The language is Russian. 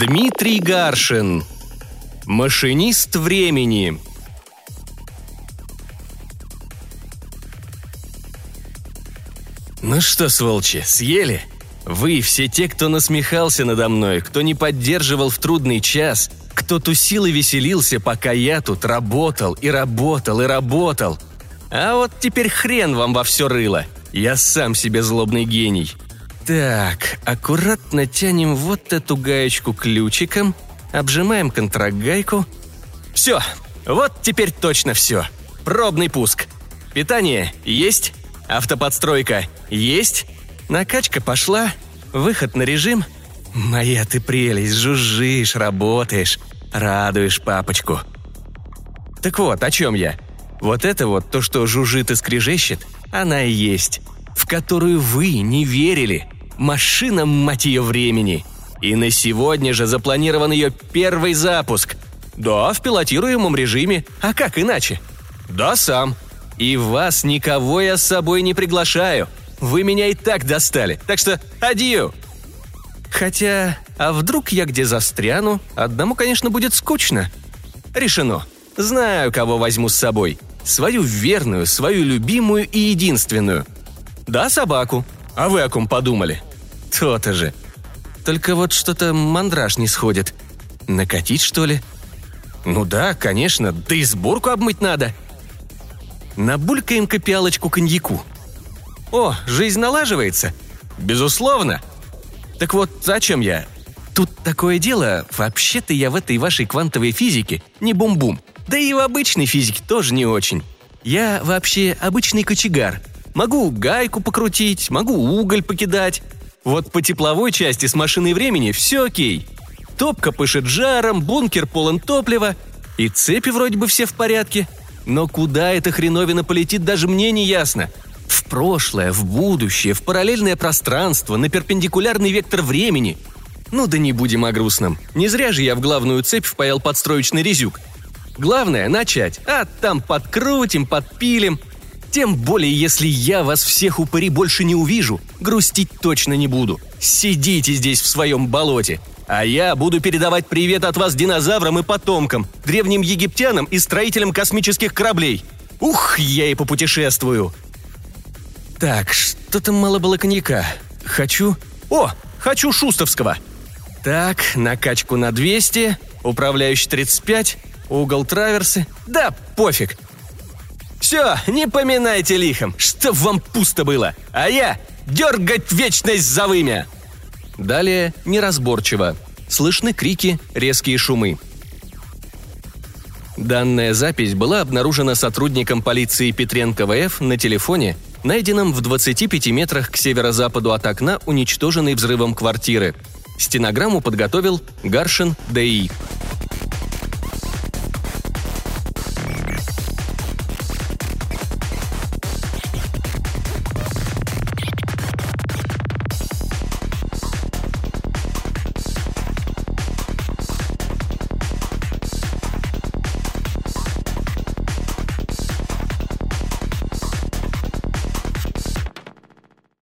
Дмитрий Гаршин. Машинист времени. Ну что, сволчи, съели? Вы, все те, кто насмехался надо мной, кто не поддерживал в трудный час, кто тусил и веселился, пока я тут работал и работал и работал. А вот теперь хрен вам во все рыло. Я сам себе злобный гений. Так, аккуратно тянем вот эту гаечку ключиком, обжимаем контрагайку. Все, вот теперь точно все. Пробный пуск. Питание есть, автоподстройка есть, накачка пошла, выход на режим. Моя ты прелесть, жужжишь, работаешь, радуешь папочку. Так вот, о чем я? Вот это вот, то, что жужжит и скрежещет, она и есть, в которую вы не верили. Машина, мать ее, времени. И на сегодня же запланирован ее первый запуск. Да, в пилотируемом режиме, а как иначе? Да, сам. И вас никого я с собой не приглашаю. Вы меня и так достали, так что адью. Хотя, а вдруг я где застряну? Одному, конечно, будет скучно. Решено. Знаю, кого возьму с собой. Свою верную, свою любимую и единственную. Да, собаку. А вы о ком подумали? То-то же. Только вот что-то мандраж не сходит. Накатить, что ли? Ну да, конечно, да и сборку обмыть надо. Набулькаем-ка пиалочку коньяку. О, жизнь налаживается? Безусловно. Так вот, зачем я? Тут такое дело, вообще-то я в этой вашей квантовой физике не бум-бум. Да и в обычной физике тоже не очень. Я вообще обычный кочегар. Могу гайку покрутить, могу уголь покидать. Вот по тепловой части с машиной времени все окей. Топка пышет жаром, бункер полон топлива, и цепи вроде бы все в порядке. Но куда эта хреновина полетит, даже мне не ясно. В прошлое, в будущее, в параллельное пространство, на перпендикулярный вектор времени. Ну да не будем о грустном. Не зря же я в главную цепь впаял подстроечный резюк. Главное – начать, а там подкрутим, подпилим. Тем более, если я вас всех упыри больше не увижу, грустить точно не буду. Сидите здесь в своем болоте. А я буду передавать привет от вас динозаврам и потомкам, древним египтянам и строителям космических кораблей. Ух, я и попутешествую. Так, что-то мало было коньяка. Хочу... О, хочу шустовского. Так, накачку на 200, управляющий 35, угол траверсы. Да, пофиг. Все, не поминайте лихом, чтоб вам пусто было. А я дергать вечность за вымя. Далее неразборчиво. Слышны крики, резкие шумы. Данная запись была обнаружена сотрудником полиции Петренко ВФ на телефоне, найденном в 25 метрах к северо-западу от окна, уничтоженной взрывом квартиры. Стенограмму подготовил Гаршин ДИ.